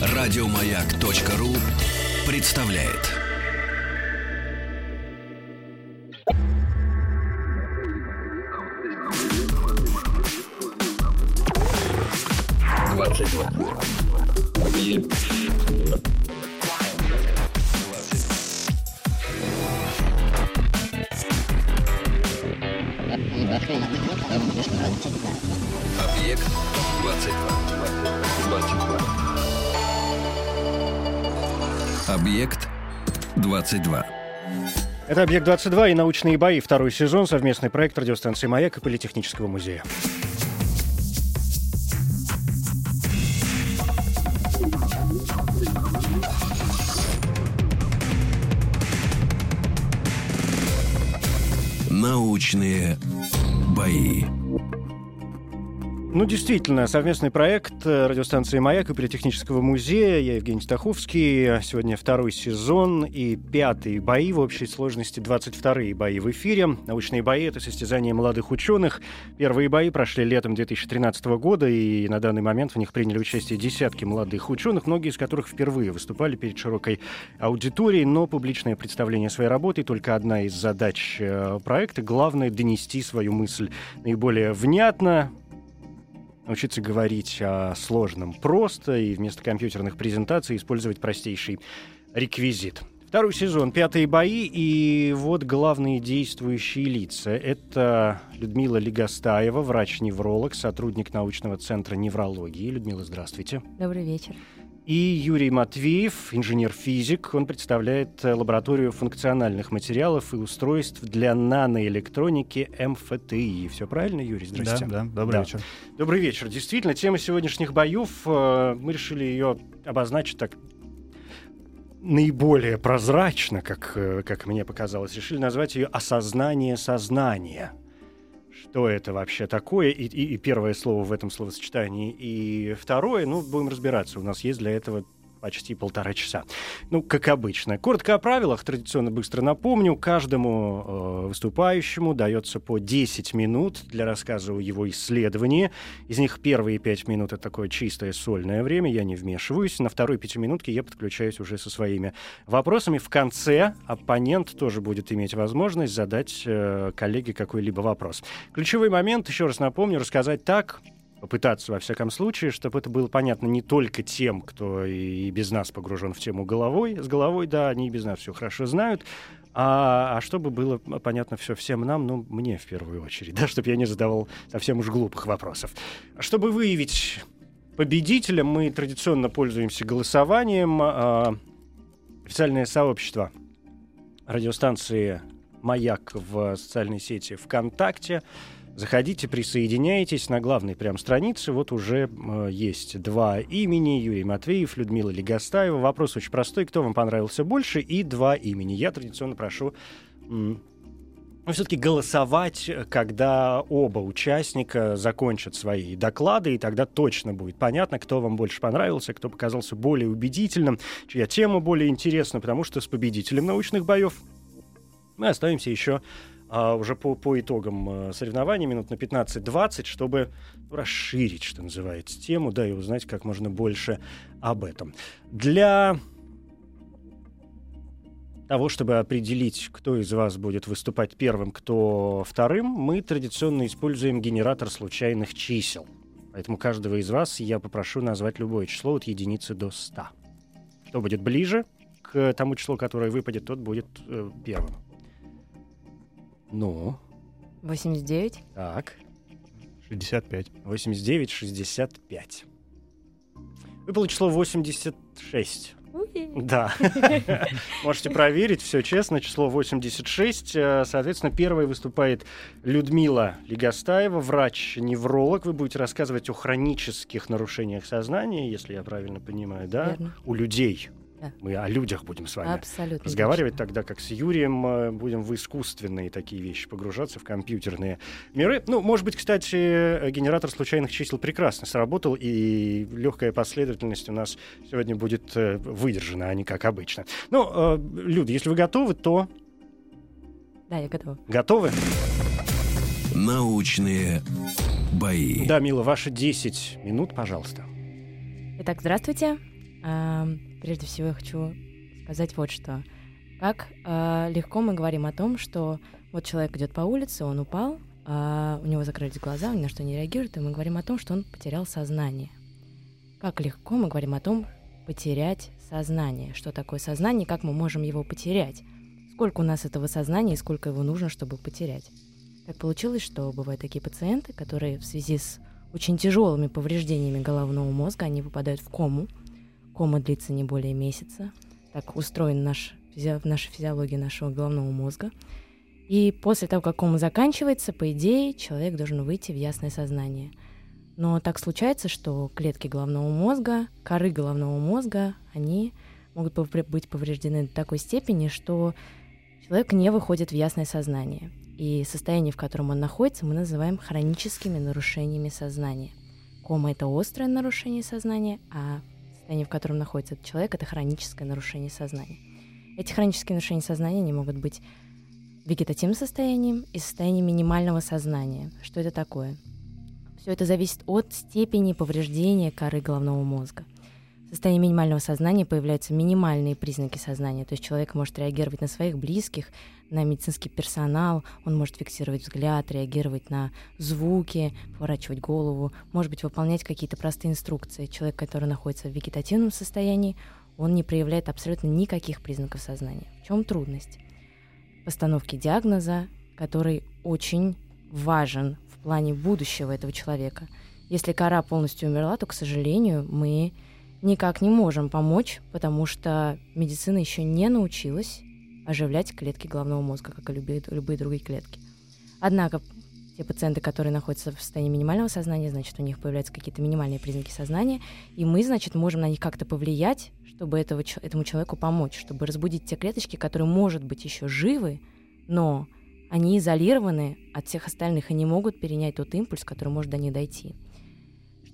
Радиомаяк.ру представляет. Двадцать два. Объект 22. 22. Объект 22. Это «Объект-22» и «Научные бои». Второй сезон. Совместный проект радиостанции «Маяк» и Политехнического музея. Научные бои. Ну, действительно, совместный проект э, радиостанции «Маяк» и Политехнического музея. Я Евгений Стаховский. Сегодня второй сезон и пятые бои в общей сложности 22-е бои в эфире. Научные бои — это состязание молодых ученых. Первые бои прошли летом 2013 года, и на данный момент в них приняли участие десятки молодых ученых, многие из которых впервые выступали перед широкой аудиторией, но публичное представление своей работы — только одна из задач э, проекта. Главное — донести свою мысль наиболее внятно, научиться говорить о сложном просто и вместо компьютерных презентаций использовать простейший реквизит. Второй сезон, пятые бои, и вот главные действующие лица. Это Людмила Легостаева, врач-невролог, сотрудник научного центра неврологии. Людмила, здравствуйте. Добрый вечер. И Юрий Матвеев, инженер-физик. Он представляет э, лабораторию функциональных материалов и устройств для наноэлектроники МФТИ. Все правильно, Юрий? Здравствуйте. Да, да, добрый Да. вечер. Добрый вечер. Действительно, тема сегодняшних боев, э, мы решили ее обозначить так наиболее прозрачно, как, э, как мне показалось. Решили назвать ее «осознание сознания». Что это вообще такое? И, и- и первое слово в этом словосочетании. И второе, ну, будем разбираться. У нас есть для этого почти полтора часа. Ну, как обычно. Коротко о правилах, традиционно быстро напомню. Каждому э, выступающему дается по 10 минут для рассказа о его исследовании. Из них первые 5 минут — это такое чистое сольное время, я не вмешиваюсь. На второй пятиминутке я подключаюсь уже со своими вопросами. В конце оппонент тоже будет иметь возможность задать э, коллеге какой-либо вопрос. Ключевой момент, еще раз напомню, рассказать так, попытаться, во всяком случае, чтобы это было понятно не только тем, кто и без нас погружен в тему головой. С головой, да, они и без нас все хорошо знают. А, а чтобы было понятно все всем нам, ну, мне в первую очередь, да, чтобы я не задавал совсем уж глупых вопросов. Чтобы выявить победителя, мы традиционно пользуемся голосованием. А, официальное сообщество радиостанции «Маяк» в социальной сети ВКонтакте. Заходите, присоединяйтесь на главной прям странице. Вот уже э, есть два имени. Юрий Матвеев, Людмила Легостаева. Вопрос очень простой. Кто вам понравился больше? И два имени. Я традиционно прошу м, ну, все-таки голосовать, когда оба участника закончат свои доклады, и тогда точно будет понятно, кто вам больше понравился, кто показался более убедительным, чья тема более интересна, потому что с победителем научных боев мы оставимся еще а, уже по, по итогам а, соревнований минут на 15-20, чтобы расширить, что называется, тему, да, и узнать как можно больше об этом. Для того, чтобы определить, кто из вас будет выступать первым, кто вторым, мы традиционно используем генератор случайных чисел. Поэтому каждого из вас я попрошу назвать любое число от единицы до 100. Кто будет ближе к тому числу, которое выпадет, тот будет э, первым. Ну, 89. так. 65. 89, 65. Выпало число 86. Уи. Да. Можете проверить, все честно, число 86. Э, Соответственно, первой выступает Людмила Легостаева, врач-невролог. Вы будете рассказывать о хронических нарушениях сознания, если я правильно понимаю, да? Верно. У людей. Да. Мы о людях будем с вами Абсолютно. разговаривать тогда, как с Юрием, э, будем в искусственные такие вещи погружаться, в компьютерные миры. Ну, может быть, кстати, генератор случайных чисел прекрасно сработал, и легкая последовательность у нас сегодня будет э, выдержана, а не как обычно. Ну, э, Люда, если вы готовы, то точно. Да, я готова. готовы? Научные Бои. Да, Мила, ваши 10 минут, пожалуйста. Итак, здравствуйте. Прежде всего я хочу сказать вот что. Как а, легко мы говорим о том, что вот человек идет по улице, он упал, а, у него закрылись глаза, он ни на что не реагирует, и мы говорим о том, что он потерял сознание. Как легко мы говорим о том, потерять сознание. Что такое сознание, как мы можем его потерять. Сколько у нас этого сознания и сколько его нужно, чтобы потерять. Так получилось, что бывают такие пациенты, которые в связи с очень тяжелыми повреждениями головного мозга, они попадают в кому. Кома длится не более месяца. Так устроен наш, наша физиология нашего головного мозга. И после того, как кома заканчивается, по идее, человек должен выйти в ясное сознание. Но так случается, что клетки головного мозга, коры головного мозга, они могут быть повреждены до такой степени, что человек не выходит в ясное сознание. И состояние, в котором он находится, мы называем хроническими нарушениями сознания. Кома — это острое нарушение сознания, а состояние, в котором находится этот человек, это хроническое нарушение сознания. Эти хронические нарушения сознания не могут быть вегетативным состоянием и состоянием минимального сознания. Что это такое? Все это зависит от степени повреждения коры головного мозга — в состоянии минимального сознания появляются минимальные признаки сознания. То есть человек может реагировать на своих близких, на медицинский персонал, он может фиксировать взгляд, реагировать на звуки, поворачивать голову, может быть, выполнять какие-то простые инструкции. Человек, который находится в вегетативном состоянии, он не проявляет абсолютно никаких признаков сознания. В чем трудность? Постановки диагноза, который очень важен в плане будущего этого человека. Если кора полностью умерла, то, к сожалению, мы никак не можем помочь, потому что медицина еще не научилась оживлять клетки головного мозга, как и любые, любые другие клетки. Однако те пациенты, которые находятся в состоянии минимального сознания, значит, у них появляются какие-то минимальные признаки сознания, и мы, значит, можем на них как-то повлиять, чтобы этого, этому человеку помочь, чтобы разбудить те клеточки, которые, может быть, еще живы, но они изолированы от всех остальных и не могут перенять тот импульс, который может до них дойти.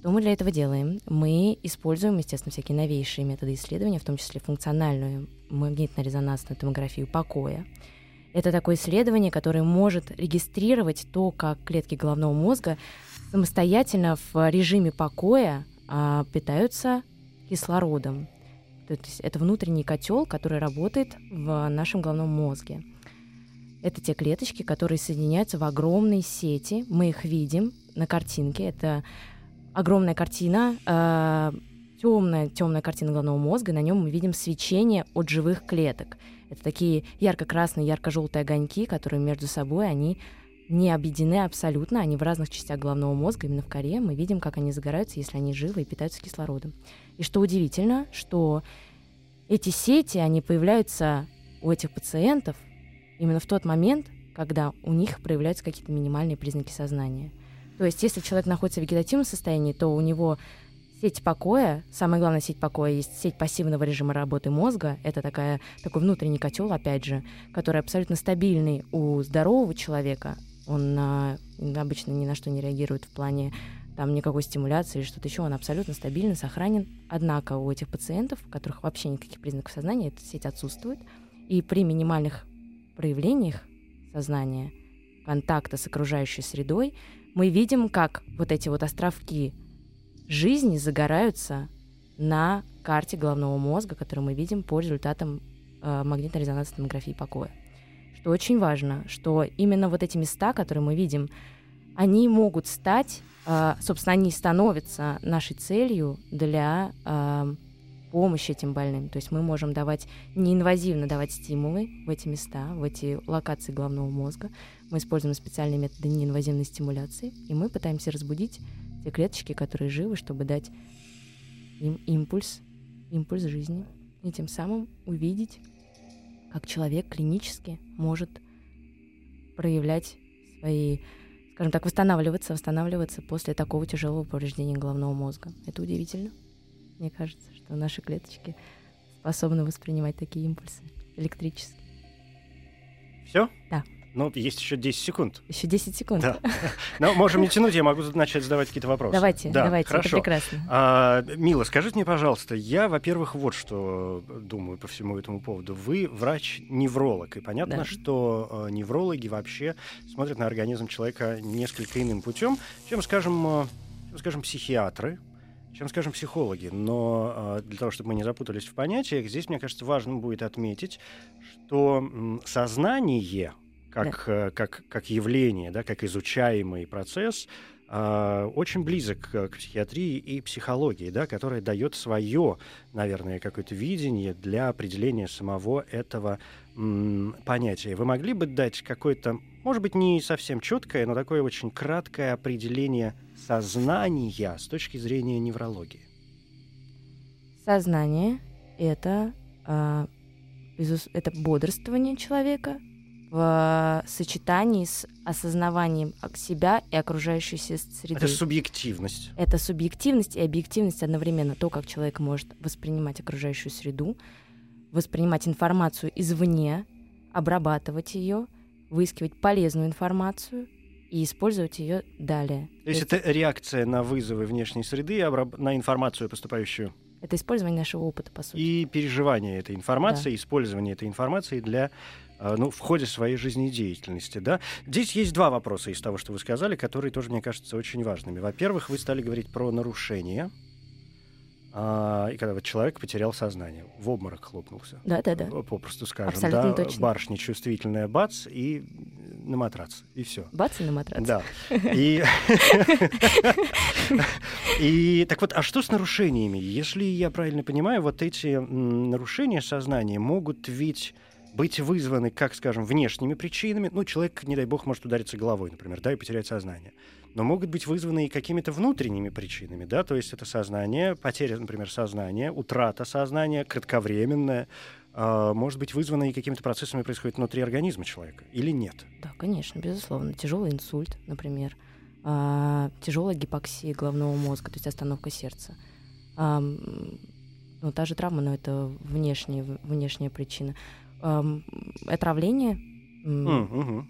Что мы для этого делаем? Мы используем, естественно, всякие новейшие методы исследования, в том числе функциональную магнитно-резонансную томографию покоя. Это такое исследование, которое может регистрировать то, как клетки головного мозга самостоятельно в режиме покоя а, питаются кислородом. То есть это внутренний котел, который работает в нашем головном мозге. Это те клеточки, которые соединяются в огромной сети. Мы их видим на картинке. Это огромная картина, э, темная, темная картина головного мозга, и на нем мы видим свечение от живых клеток. Это такие ярко-красные, ярко-желтые огоньки, которые между собой, они не объединены абсолютно, они в разных частях головного мозга, именно в коре, мы видим, как они загораются, если они живы и питаются кислородом. И что удивительно, что эти сети, они появляются у этих пациентов именно в тот момент, когда у них проявляются какие-то минимальные признаки сознания – то есть, если человек находится в вегетативном состоянии, то у него сеть покоя, самая главная сеть покоя, есть сеть пассивного режима работы мозга. Это такая, такой внутренний котел, опять же, который абсолютно стабильный у здорового человека. Он а, обычно ни на что не реагирует в плане там никакой стимуляции или что-то еще, он абсолютно стабильно сохранен. Однако у этих пациентов, у которых вообще никаких признаков сознания, эта сеть отсутствует. И при минимальных проявлениях сознания, контакта с окружающей средой, мы видим, как вот эти вот островки жизни загораются на карте головного мозга, которую мы видим по результатам э, магнитно-резонансной томографии покоя. Что очень важно, что именно вот эти места, которые мы видим, они могут стать, э, собственно, они становятся нашей целью для э, помощи этим больным. То есть мы можем давать неинвазивно давать стимулы в эти места, в эти локации головного мозга. Мы используем специальные методы неинвазивной стимуляции, и мы пытаемся разбудить те клеточки, которые живы, чтобы дать им импульс, импульс жизни, и тем самым увидеть, как человек клинически может проявлять свои, скажем так, восстанавливаться, восстанавливаться после такого тяжелого повреждения головного мозга. Это удивительно. Мне кажется, что наши клеточки способны воспринимать такие импульсы электрические. Все? Да. Ну, есть еще 10 секунд. Еще 10 секунд. Да. Но можем не тянуть, я могу начать задавать какие-то вопросы. Давайте, да, давайте, хорошо. это прекрасно. А, Мила, скажите мне, пожалуйста, я, во-первых, вот что думаю по всему этому поводу. Вы врач-невролог, и понятно, Да. что э, неврологи вообще смотрят на организм человека несколько иным путем, чем, скажем, э, скажем, психиатры, чем, скажем, психологи. Но э, для того, чтобы мы не запутались в понятиях, здесь, мне кажется, важным будет отметить, что сознание как, э, как, как явление, да, как изучаемый процесс, а, очень близок к психиатрии и психологии, да, которая дает свое, наверное, какое-то видение для определения самого этого м, понятия. Вы могли бы дать какое-то, может быть, не совсем четкое, но такое очень краткое определение сознания с точки зрения неврологии? Сознание — это, безус- это бодрствование человека в сочетании с осознаванием себя и окружающей се- среды. Это субъективность. Это субъективность и объективность одновременно. То, как человек может воспринимать окружающую среду, воспринимать информацию извне, обрабатывать ее, выискивать полезную информацию и использовать ее далее. То есть это реакция на вызовы внешней среды, обраб- на информацию, поступающую это использование нашего опыта, по сути. и переживание этой информации, использование этой информации для э, ну, в ходе своей жизнедеятельности, да. Здесь есть два вопроса из того, что вы сказали, которые тоже, мне кажется, очень важными. Во-первых, вы стали говорить про нарушения, а, и когда вот человек потерял сознание, в обморок хлопнулся, Да-да-да. попросту скажем, Абсолютно да, точно. барышня чувствительная, бац, и на матрац, и все. Бац и на матрац. Да. И... И так вот, а что с нарушениями? Если я правильно понимаю, вот эти нарушения сознания могут ведь быть вызваны, как скажем, внешними причинами. Ну, человек, не дай бог, может удариться головой, например, да, и потерять сознание. Но могут быть вызваны и какими-то внутренними причинами, да, то есть это сознание, потеря, например, сознания, утрата сознания, кратковременная, а, может быть вызвана и какими-то процессами происходит внутри организма человека или нет? Да, конечно, безусловно. Тяжелый инсульт, например, а, тяжелая гипоксия головного мозга, то есть остановка сердца. Ам, ну, та же травма, но это внешняя, внешняя причина. Ам, отравление, мгм.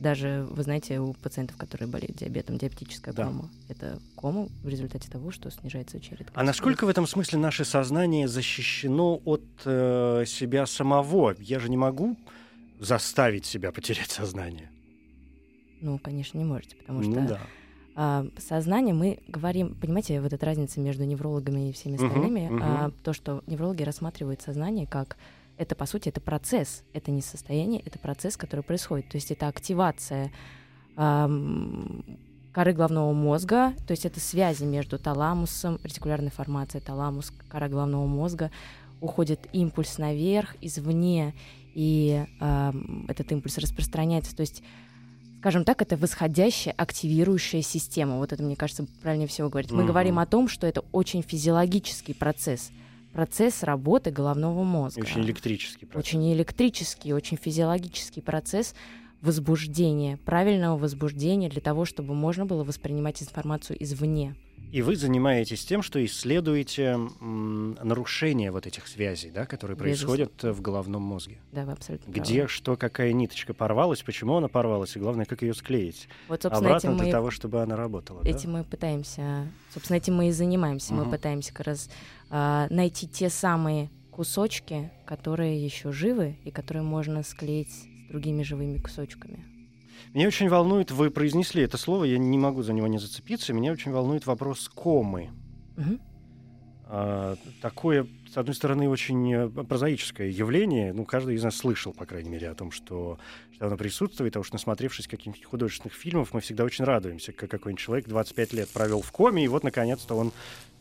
даже, вы знаете, у пациентов, которые болеют диабетом, диабетическая Да. кома, это кома в результате того, что снижается черед. А насколько в этом смысле наше сознание защищено от э, себя самого? Я же не могу заставить себя потерять сознание. Ну, конечно, не можете, потому что Ну да. а, сознание мы говорим, понимаете, вот эта разница между неврологами и всеми остальными, мгм. а, то, что неврологи рассматривают сознание как это, по сути, это процесс, это не состояние, это процесс, который происходит. То есть это активация ам, коры головного мозга, то есть это связи между таламусом, ретикулярной формацией, таламус, кора головного мозга, уходит импульс наверх, извне, и ам, этот импульс распространяется. То есть скажем так, это восходящая активирующая система. Вот это, мне кажется, правильнее всего говорить. Мы Мгм. говорим о том, что это очень физиологический процесс. Процесс работы головного мозга. Очень электрический процесс. Очень электрический, очень физиологический процесс возбуждения, правильного возбуждения для того, чтобы можно было воспринимать информацию извне. И вы занимаетесь тем, что исследуете м, нарушения вот этих связей, да, которые Безусловно. происходят э, в головном мозге. Да, вы абсолютно Где, правы. что, какая ниточка порвалась, почему она порвалась, и главное, как ее склеить. Вот, собственно, Обратно этим для мы, того, чтобы она работала. да? этим мы пытаемся, собственно, этим мы и занимаемся. Мгм. Мы пытаемся как раз найти те самые кусочки, которые еще живы и которые можно склеить с другими живыми кусочками. Меня очень волнует, вы произнесли это слово, я не могу за него не зацепиться, меня очень волнует вопрос комы. Мгм. А, такое, с одной стороны, очень э, прозаическое явление. Ну, каждый из нас слышал, по крайней мере, о том, что, что оно присутствует. А уж насмотревшись каких-нибудь художественных фильмов, мы всегда очень радуемся, как какой-нибудь человек 25 лет провел в коме, и вот, наконец-то, он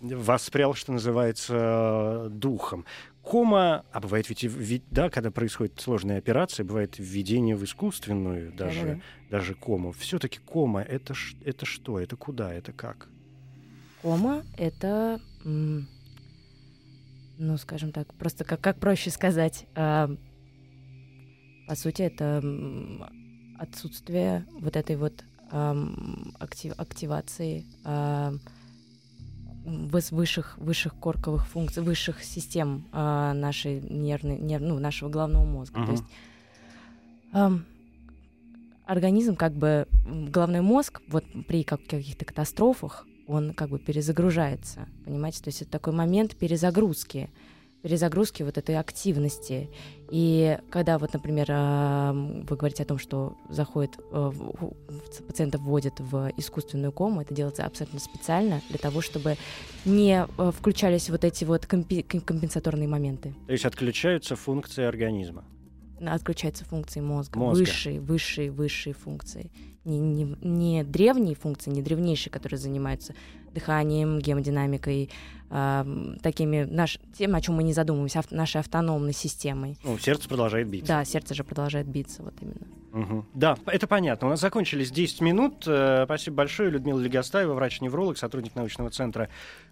воспрял, что называется, духом. Кома, а бывает ведь, и в- да, когда происходит сложная операция, бывает введение в искусственную даже, Да-да-да. даже кому. Все-таки кома это, это что? Это куда? Это как? Кома — это, ну, скажем так, просто как, как проще сказать. а, по сути, это отсутствие вот этой вот актив- активации выс- высших, высших корковых функций, высших систем а, нашей нервной, нерв- ну, нашего головного мозга. Мгм. То есть ам, организм, как бы головной мозг, вот при каких-то катастрофах, он как бы перезагружается, понимаете? То есть это такой момент перезагрузки перезагрузки вот этой активности. И когда вот, например, вы говорите о том, что заходит, э, пациента вводят в искусственную кому, это делается абсолютно специально для того, чтобы не э, включались вот эти вот компенсаторные моменты. То есть отключаются функции организма? Отключаются функции мозга, мозга. высшие, высшие, высшие функции. Не, не, не древние функции, не древнейшие, которые занимаются дыханием, гемодинамикой, э, такими наш, тем, о чем мы не задумываемся, ав, нашей автономной системой. Ну, сердце продолжает биться. Да, сердце же продолжает биться, вот именно. Угу. Да, это понятно. У нас закончились 10 минут. Э, спасибо большое. Людмила Легостаева, врач-невролог, сотрудник научного центра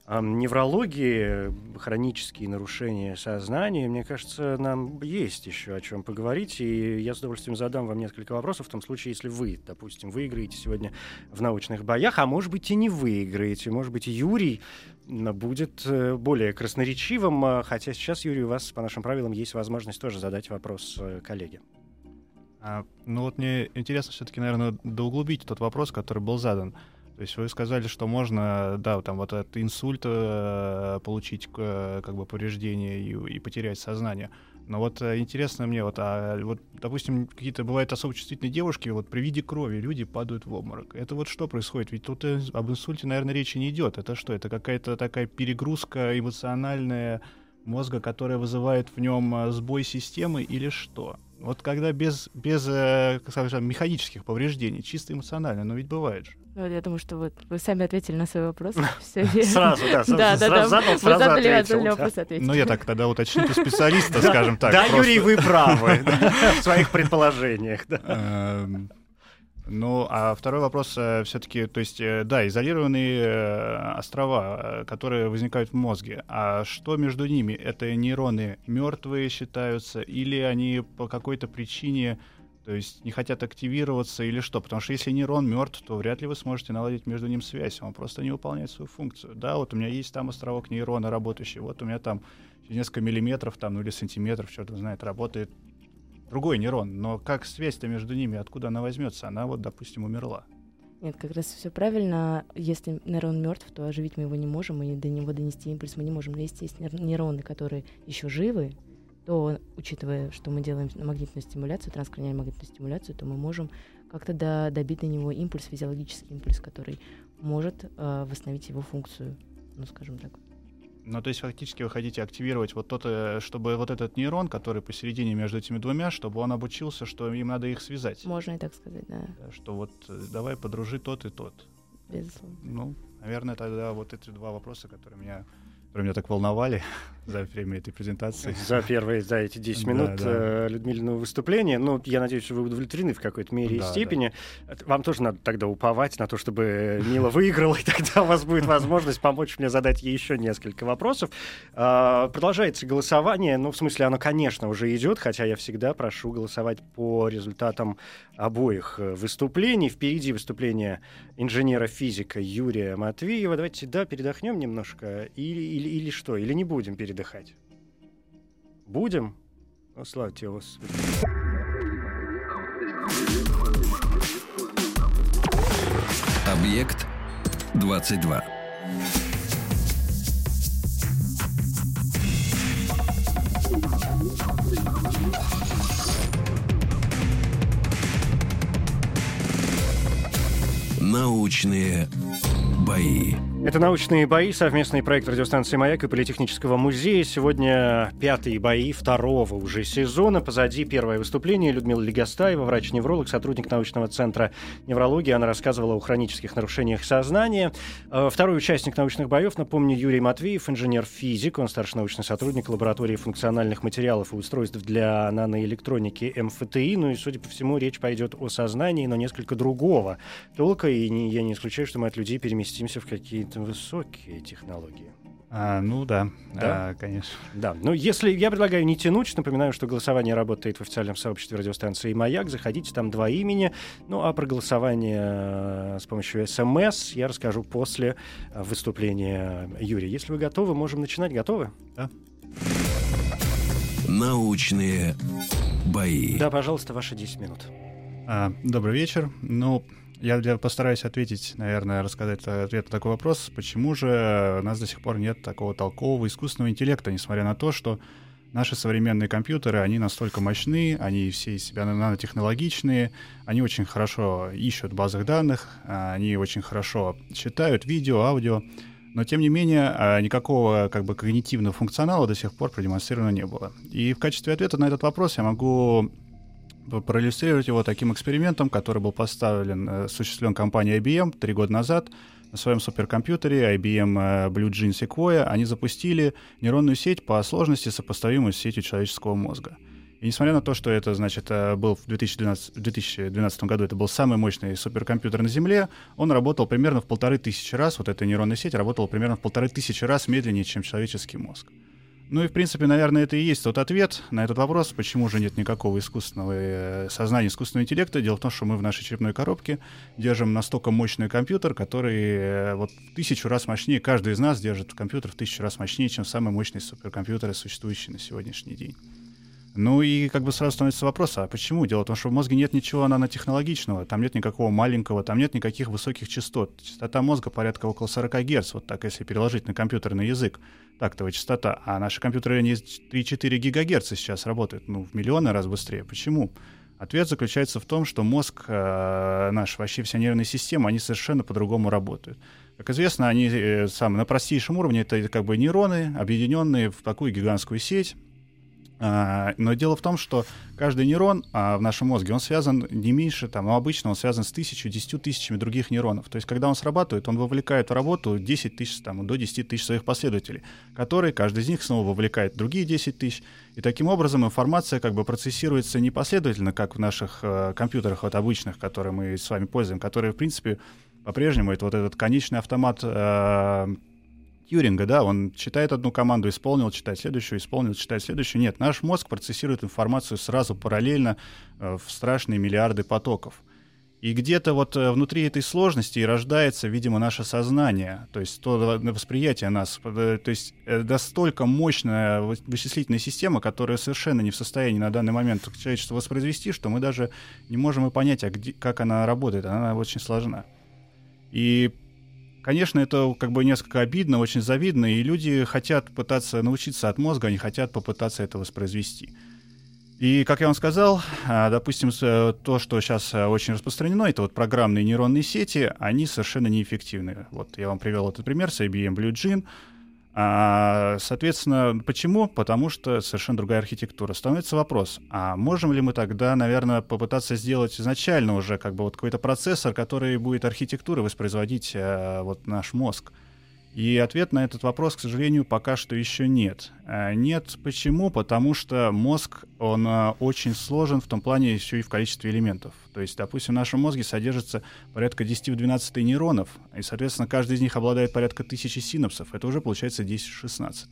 неврологии, хронические нарушения сознания. Мне кажется, нам есть еще о чем поговорить. И я с удовольствием задам вам несколько вопросов в том случае, если вы, допустим, выиграете сегодня в научных боях, а может быть и не выиграете. Может быть, Юрий будет э, более красноречивым, а, хотя сейчас, Юрий, у вас по нашим правилам есть возможность тоже задать вопрос э, коллеге. А, ну вот мне интересно все-таки, наверное, доуглубить тот вопрос, который был задан. То есть вы сказали, что можно, да, там вот от инсульта э, получить как бы повреждение и, и потерять сознание. Но вот э, интересно мне, вот, а, вот, допустим, какие-то бывают особо чувствительные девушки, вот при виде крови люди падают в обморок. Это вот что происходит? Ведь тут э, об инсульте, наверное, речи не идет. Это что? Это какая-то такая перегрузка эмоциональная мозга, которая вызывает в нем э, сбой системы или что? Вот когда без, без как скажем, механических повреждений, чисто эмоционально, но ведь бывает же. Ну, я думаю, что вот вы сами ответили на свой вопрос. Сразу, да, да, да, задал, сразу ответил. вопрос ответили. Ну, я так тогда уточните специалиста, скажем так. Да, Юрий, вы правы в своих предположениях. Ну, а второй вопрос э, все-таки, то есть, э, да, изолированные э, острова, которые возникают в мозге. А что между ними? Это нейроны мертвые считаются, или они по какой-то причине то есть не хотят активироваться или что? Потому что если нейрон мертв, то вряд ли вы сможете наладить между ним связь. Он просто не выполняет свою функцию. Да, вот у меня есть там островок нейрона работающий, вот у меня там несколько миллиметров там, ну или сантиметров, черт знает, работает другой нейрон. Но как связь-то между ними, откуда она возьмется? Она вот, допустим, умерла. Нет, как раз все правильно. Если нейрон мертв, то оживить мы его не можем, и до него донести импульс мы не можем. Но если есть нейроны, которые еще живы, то, учитывая, что мы делаем магнитную стимуляцию, транскраниальную магнитную стимуляцию, то мы можем как-то до, добить до него импульс, физиологический импульс, который может э, восстановить его функцию, ну, скажем так. Ну, то есть фактически вы хотите активировать вот тот, э, чтобы вот этот нейрон, который посередине между этими двумя, чтобы он обучился, что им надо их связать. Можно и так сказать, да. Что вот э, давай подружи тот и тот. Безусловно. Ну, наверное, тогда вот эти два вопроса, которые меня которые меня так волновали за время этой презентации. За первые, за эти 10 минут да, да. Э, Людмилиного выступления. Ну, я надеюсь, что вы удовлетворены в какой-то мере да, и степени. Да. Вам тоже надо тогда уповать на то, чтобы Мила выиграла, и тогда у вас будет возможность помочь мне задать ей еще несколько вопросов. А, продолжается голосование. Ну, в смысле, оно, конечно, уже идет, хотя я всегда прошу голосовать по результатам обоих э, выступлений. Впереди выступление инженера-физика Юрия Матвеева. Давайте, да, передохнем немножко. Или, или, или что? Или не будем передыхать? Будем? Ну, слава тебе, Господи. Объект 22. Научные бои. Это «Научные бои», совместный проект радиостанции «Маяк» и Политехнического музея. Сегодня пятые бои второго уже сезона. Позади первое выступление Людмила Легостаева, врач-невролог, сотрудник научного центра неврологии. Она рассказывала о хронических нарушениях сознания. Э, второй участник научных боев, напомню, Юрий Матвеев, инженер-физик. Он старший научный сотрудник лаборатории функциональных материалов и устройств для наноэлектроники МФТИ. Ну и, судя по всему, речь пойдет о сознании, но несколько другого толка. И я не исключаю, что мы от людей переместимся в какие-то это высокие технологии. А, ну да, да, а, конечно. Да, ну если я предлагаю не тянуть, напоминаю, что голосование работает в официальном сообществе радиостанции «Маяк», заходите, там два имени, ну а про голосование э, с помощью СМС я расскажу после э, выступления Юрия. Если вы готовы, можем начинать. Готовы? Да. Научные бои. Да, пожалуйста, ваши 10 минут. А, добрый вечер. Ну, я для, постараюсь ответить, наверное, рассказать ответ на такой вопрос. Почему же у нас до сих пор нет такого толкового искусственного интеллекта, несмотря на то, что наши современные компьютеры, они настолько мощны, они все из себя нанотехнологичные, они очень хорошо ищут базах данных, а, они очень хорошо считают видео, аудио, но тем не менее а, никакого как бы когнитивного функционала до сих пор продемонстрировано не было. И в качестве ответа на этот вопрос я могу проиллюстрировать его таким экспериментом, который был поставлен, э, осуществлен компанией IBM три года назад на своем суперкомпьютере IBM э, Blue Gene Sequoia. Они запустили нейронную сеть по сложности, сопоставимую с сетью человеческого мозга. И несмотря на то, что это, значит, э, был в 2012, в 2012 году, это был самый мощный суперкомпьютер на Земле, он работал примерно в полторы тысячи раз, вот эта нейронная сеть работала примерно в полторы тысячи раз медленнее, чем человеческий мозг. Ну и, в принципе, наверное, это и есть тот ответ на этот вопрос, почему же нет никакого искусственного э, сознания, искусственного интеллекта. Дело в том, что мы в нашей черепной коробке держим настолько мощный компьютер, который э, вот в тысячу раз мощнее, каждый из нас держит компьютер в тысячу раз мощнее, чем самый мощный суперкомпьютер, существующий на сегодняшний день. Ну и как бы сразу становится вопрос, а почему? Дело в том, что в мозге нет ничего нанотехнологичного, там нет никакого маленького, там нет никаких высоких частот. Частота мозга порядка около 40 Гц, вот так если переложить на компьютерный язык, тактовая частота. А наши компьютеры они 3-4 ГГц сейчас работают, ну, в миллионы раз быстрее. Почему? Ответ заключается в том, что мозг э, наш, вообще вся нервная система, они совершенно по-другому работают. Как известно, они э, сам, на простейшем уровне это как бы нейроны, объединенные в такую гигантскую сеть, но дело в том, что каждый нейрон а, в нашем мозге, он связан не меньше, там, ну, обычно он связан с тысячу, десятью тысячами других нейронов. То есть, когда он срабатывает, он вовлекает в работу 10 тысяч, там, до 10 тысяч своих последователей, которые, каждый из них снова вовлекает другие 10 тысяч. И таким образом информация как бы процессируется не последовательно, как в наших э, компьютерах вот обычных, которые мы с вами пользуем, которые, в принципе, по-прежнему это вот этот конечный автомат э, Тьюринга, да, он читает одну команду, исполнил, читает следующую, исполнил, читает следующую. Нет, наш мозг процессирует информацию сразу параллельно э, в страшные миллиарды потоков. И где-то вот э, внутри этой сложности и рождается, видимо, наше сознание, то есть то восприятие нас, э, то есть настолько мощная вычислительная система, которая совершенно не в состоянии на данный момент человечество воспроизвести, что мы даже не можем и понять, а где, как она работает, она очень сложна. И Конечно, это как бы несколько обидно, очень завидно, и люди хотят пытаться научиться от мозга, они хотят попытаться это воспроизвести. И, как я вам сказал, а, допустим, э, то, что сейчас э, очень распространено, это вот программные нейронные сети, они совершенно неэффективны. Вот я вам привел этот пример с IBM Blue Gene. А, соответственно, почему? Потому что совершенно другая архитектура. Становится вопрос, а можем ли мы тогда, наверное, попытаться сделать изначально уже как бы вот какой-то процессор, который будет архитектурой воспроизводить а, вот наш мозг? И ответ на этот вопрос, к сожалению, пока что еще нет. А, нет почему? Потому что мозг, он а, очень сложен в том плане еще и в количестве элементов. То есть, допустим, в нашем мозге содержится порядка 10 в 12 нейронов, и, соответственно, каждый из них обладает порядка тысячи синапсов. Это уже получается 10 в 16.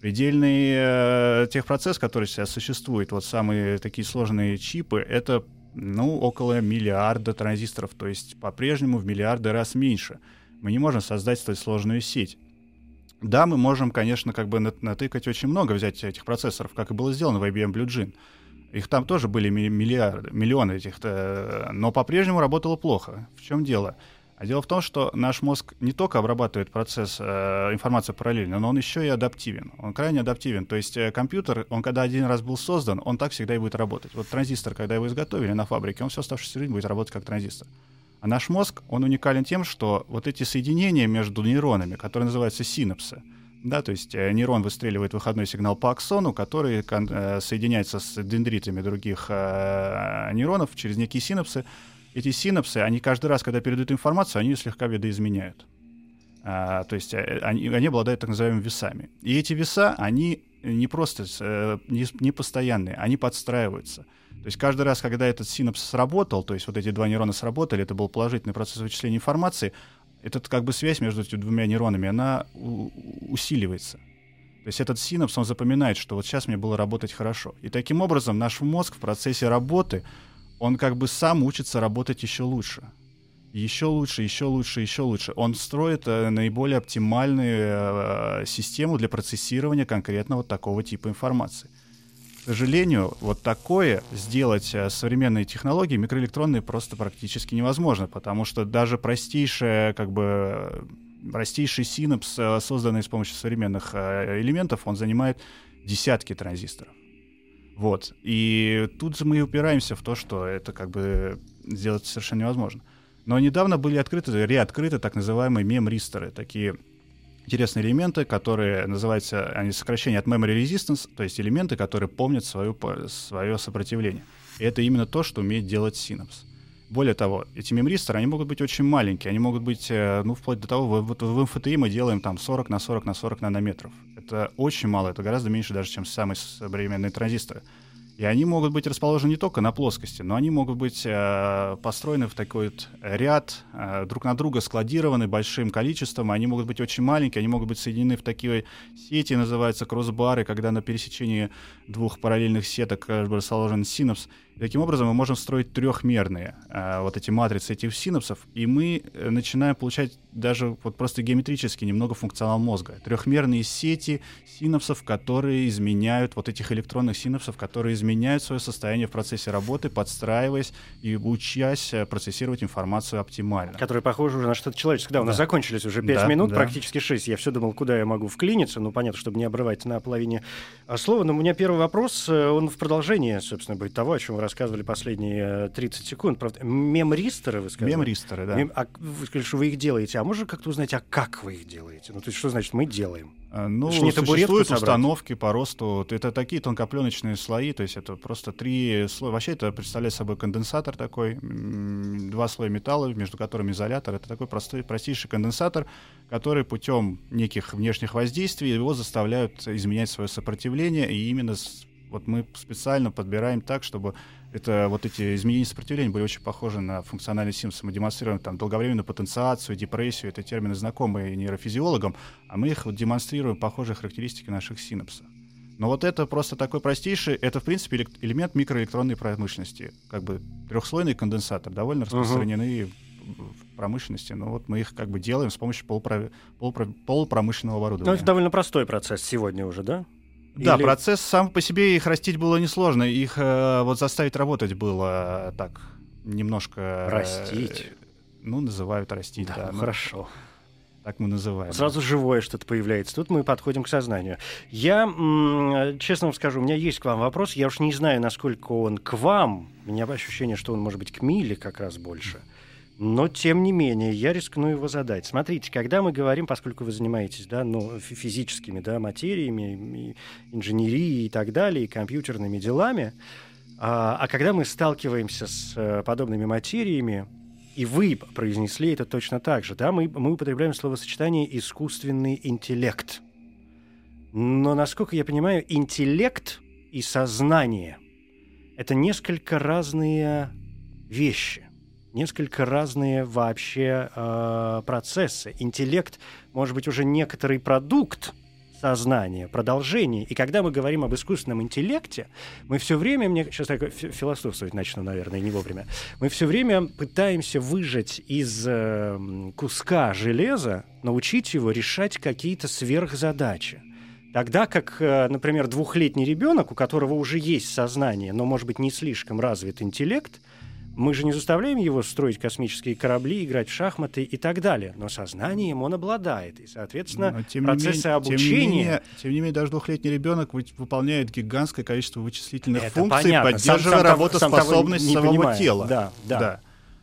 Предельный э, техпроцесс, который сейчас существует, вот самые такие сложные чипы, это ну, около миллиарда транзисторов, то есть по-прежнему в миллиарды раз меньше — мы не можем создать столь сложную сеть. Да, мы можем, конечно, как бы натыкать очень много, взять этих процессоров, как и было сделано в IBM Blue Gene. Их там тоже были миллиарды, миллионы этих, но по-прежнему работало плохо. В чем дело? А дело в том, что наш мозг не только обрабатывает процесс э, информации параллельно, но он еще и адаптивен. Он крайне адаптивен. То есть э, компьютер, он когда один раз был создан, он так всегда и будет работать. Вот транзистор, когда его изготовили на фабрике, он всю оставшуюся жизнь будет работать как транзистор. А наш мозг, он уникален тем, что вот эти соединения между нейронами, которые называются синапсы, да, то есть э, нейрон выстреливает выходной сигнал по аксону, который э, соединяется с дендритами других э, нейронов через некие синапсы. Эти синапсы, они каждый раз, когда передают информацию, они ее слегка видоизменяют. А, то есть они, они обладают так называемыми весами. И эти веса, они не просто не, не постоянные, они подстраиваются. То есть каждый раз, когда этот синапс сработал, то есть вот эти два нейрона сработали, это был положительный процесс вычисления информации, этот как бы связь между этими двумя нейронами, она усиливается. То есть этот синапс, он запоминает, что вот сейчас мне было работать хорошо. И таким образом наш мозг в процессе работы, он как бы сам учится работать еще лучше. Еще лучше, еще лучше, еще лучше. Он строит э, наиболее оптимальную э, систему для процессирования конкретного такого типа информации. сожалению, вот такое сделать с современной технологией микроэлектронной просто практически невозможно, потому что даже простейшая, как бы, простейший синапс, созданный с помощью современных элементов, он занимает десятки транзисторов. Вот. И тут мы упираемся в то, что это как бы сделать совершенно невозможно. Но недавно были открыты, реоткрыты так называемые мемристоры, такие интересные элементы, которые называются, они сокращение от memory resistance, то есть элементы, которые помнят свою, свое сопротивление. И это именно то, что умеет делать синапс. Более того, эти мемристоры, они могут быть очень маленькие, они могут быть, э, ну, вплоть до того, вот в МФТИ мы делаем там 40 на 40 на 40 нанометров. Это очень мало, это гораздо меньше даже, чем самые современные транзисторы. И они могут быть расположены не только на плоскости, но они могут быть э, построены в такой вот ряд, э, друг на друга складированы большим количеством. Они могут быть очень маленькие, они могут быть соединены в такие сети, называются кроссбары, когда на пересечении двух параллельных сеток э, расположен синапс. Таким образом мы можем строить трехмерные э, вот эти матрицы этих синапсов, и мы э, начинаем получать даже вот просто геометрически немного функционал мозга. Трехмерные сети синапсов, которые изменяют вот этих электронных синапсов, которые изменяют свое состояние в процессе работы, подстраиваясь и учась э, процессировать информацию оптимально. Которые похожи уже на что-то человеческое. Да, у нас да. закончились уже 5 да, минут, да. практически 6. Я все думал, куда я могу вклиниться. Ну, понятно, чтобы не обрывать на половине а, слова. Но у меня первый вопрос, он в продолжении, собственно, будет того, о чем вы рассказывали последние 30 э, секунд. Правда, мемристеры, вы сказали? Мемристеры, да. Мем... А вы сказали, что вы их делаете. А можно как-то узнать, а как вы их делаете? Ну, то есть, что значит мы делаем? А, ну, не существуют установки по росту. Это такие тонкопленочные слои, то есть это просто три слоя. Вообще это представляет собой конденсатор такой, два слоя металла, между которыми изолятор. Это такой простой, простейший конденсатор, который путем неких внешних воздействий его заставляют изменять свое сопротивление, и именно вот мы специально подбираем так, чтобы это вот эти изменения сопротивления были очень похожи на функциональный Симс. Мы демонстрируем там долговременную потенциацию, депрессию, это термины знакомые нейрофизиологам, а мы их вот демонстрируем похожие характеристики наших синапсов. Но вот это просто такой простейший, это в принципе элемент микроэлектронной промышленности, как бы трехслойный конденсатор, довольно распространены uh-huh. в промышленности, но вот мы их как бы делаем с помощью полупро... Полупро... полупромышленного оборудования. Ну это довольно простой процесс сегодня уже, да? Да, Или... процесс сам по себе их растить было несложно. Их э, вот заставить работать было так немножко... Э, растить? Э, ну, называют растить, да. да ну, хорошо. Так мы называем. Сразу живое что-то появляется. Тут мы подходим к сознанию. Я, м- честно вам скажу, у меня есть к вам вопрос. Я уж не знаю, насколько он к вам. У меня ощущение, что он может быть к Миле как раз больше. Mm но, тем не менее, я рискну его задать. Смотрите, когда мы говорим, поскольку вы занимаетесь да, ну, физическими да, материями, инженерией и так далее, и компьютерными делами, а, а когда мы сталкиваемся с а, подобными материями, и вы произнесли это точно так же, да, мы, мы употребляем словосочетание «искусственный интеллект». Но, насколько я понимаю, интеллект и сознание — это несколько разные вещи несколько разные вообще э, процессы. Интеллект может быть уже некоторый продукт сознания, продолжение. И когда мы говорим об искусственном интеллекте, мы все время, мне сейчас так философствовать начну, наверное, не вовремя, мы все время пытаемся выжать из э, куска железа, научить его решать какие-то сверхзадачи. Тогда как, э, например, двухлетний ребенок, у которого уже есть сознание, но, может быть, не слишком развит интеллект, мы же не заставляем его строить космические корабли, играть в шахматы и так далее. Но сознанием он обладает. И, соответственно, Но, тем процессы менее, обучения... Тем не, менее, тем не менее, даже двухлетний ребенок выполняет гигантское количество вычислительных Это функций, понятно. поддерживая сам, сам работоспособность сам самого понимает. тела. Да, да. да.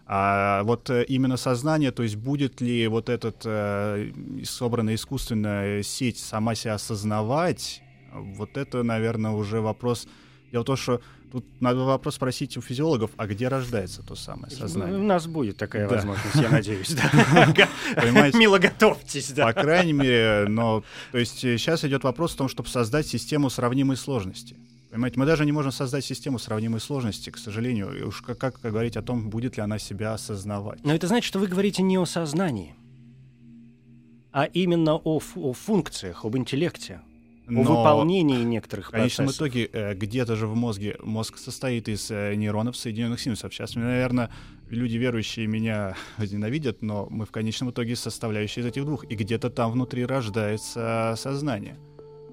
А вот э, именно сознание, то есть будет ли вот эта э, собранная искусственная сеть сама себя осознавать, вот это, наверное, уже вопрос... Дело в том, что Тут надо вопрос спросить у физиологов, а где рождается то самое сознание? У нас будет такая да. возможность, я надеюсь. Мило готовьтесь, да. По крайней мере, но... То есть сейчас э, идет вопрос о том, чтобы создать систему сравнимой сложности. Понимаете, мы даже не можем создать систему сравнимой сложности, к сожалению. И уж как, как говорить о том, будет ли она себя осознавать. Но это значит, что вы говорите не о сознании, а именно о, о функциях, об интеллекте, но о выполнении некоторых В конечном процессов. итоге э, где-то же в мозге мозг состоит из э, нейронов соединенных синусов. Сейчас, наверное, люди верующие меня ненавидят, но мы в конечном итоге составляющие из этих двух. И где-то там внутри рождается сознание.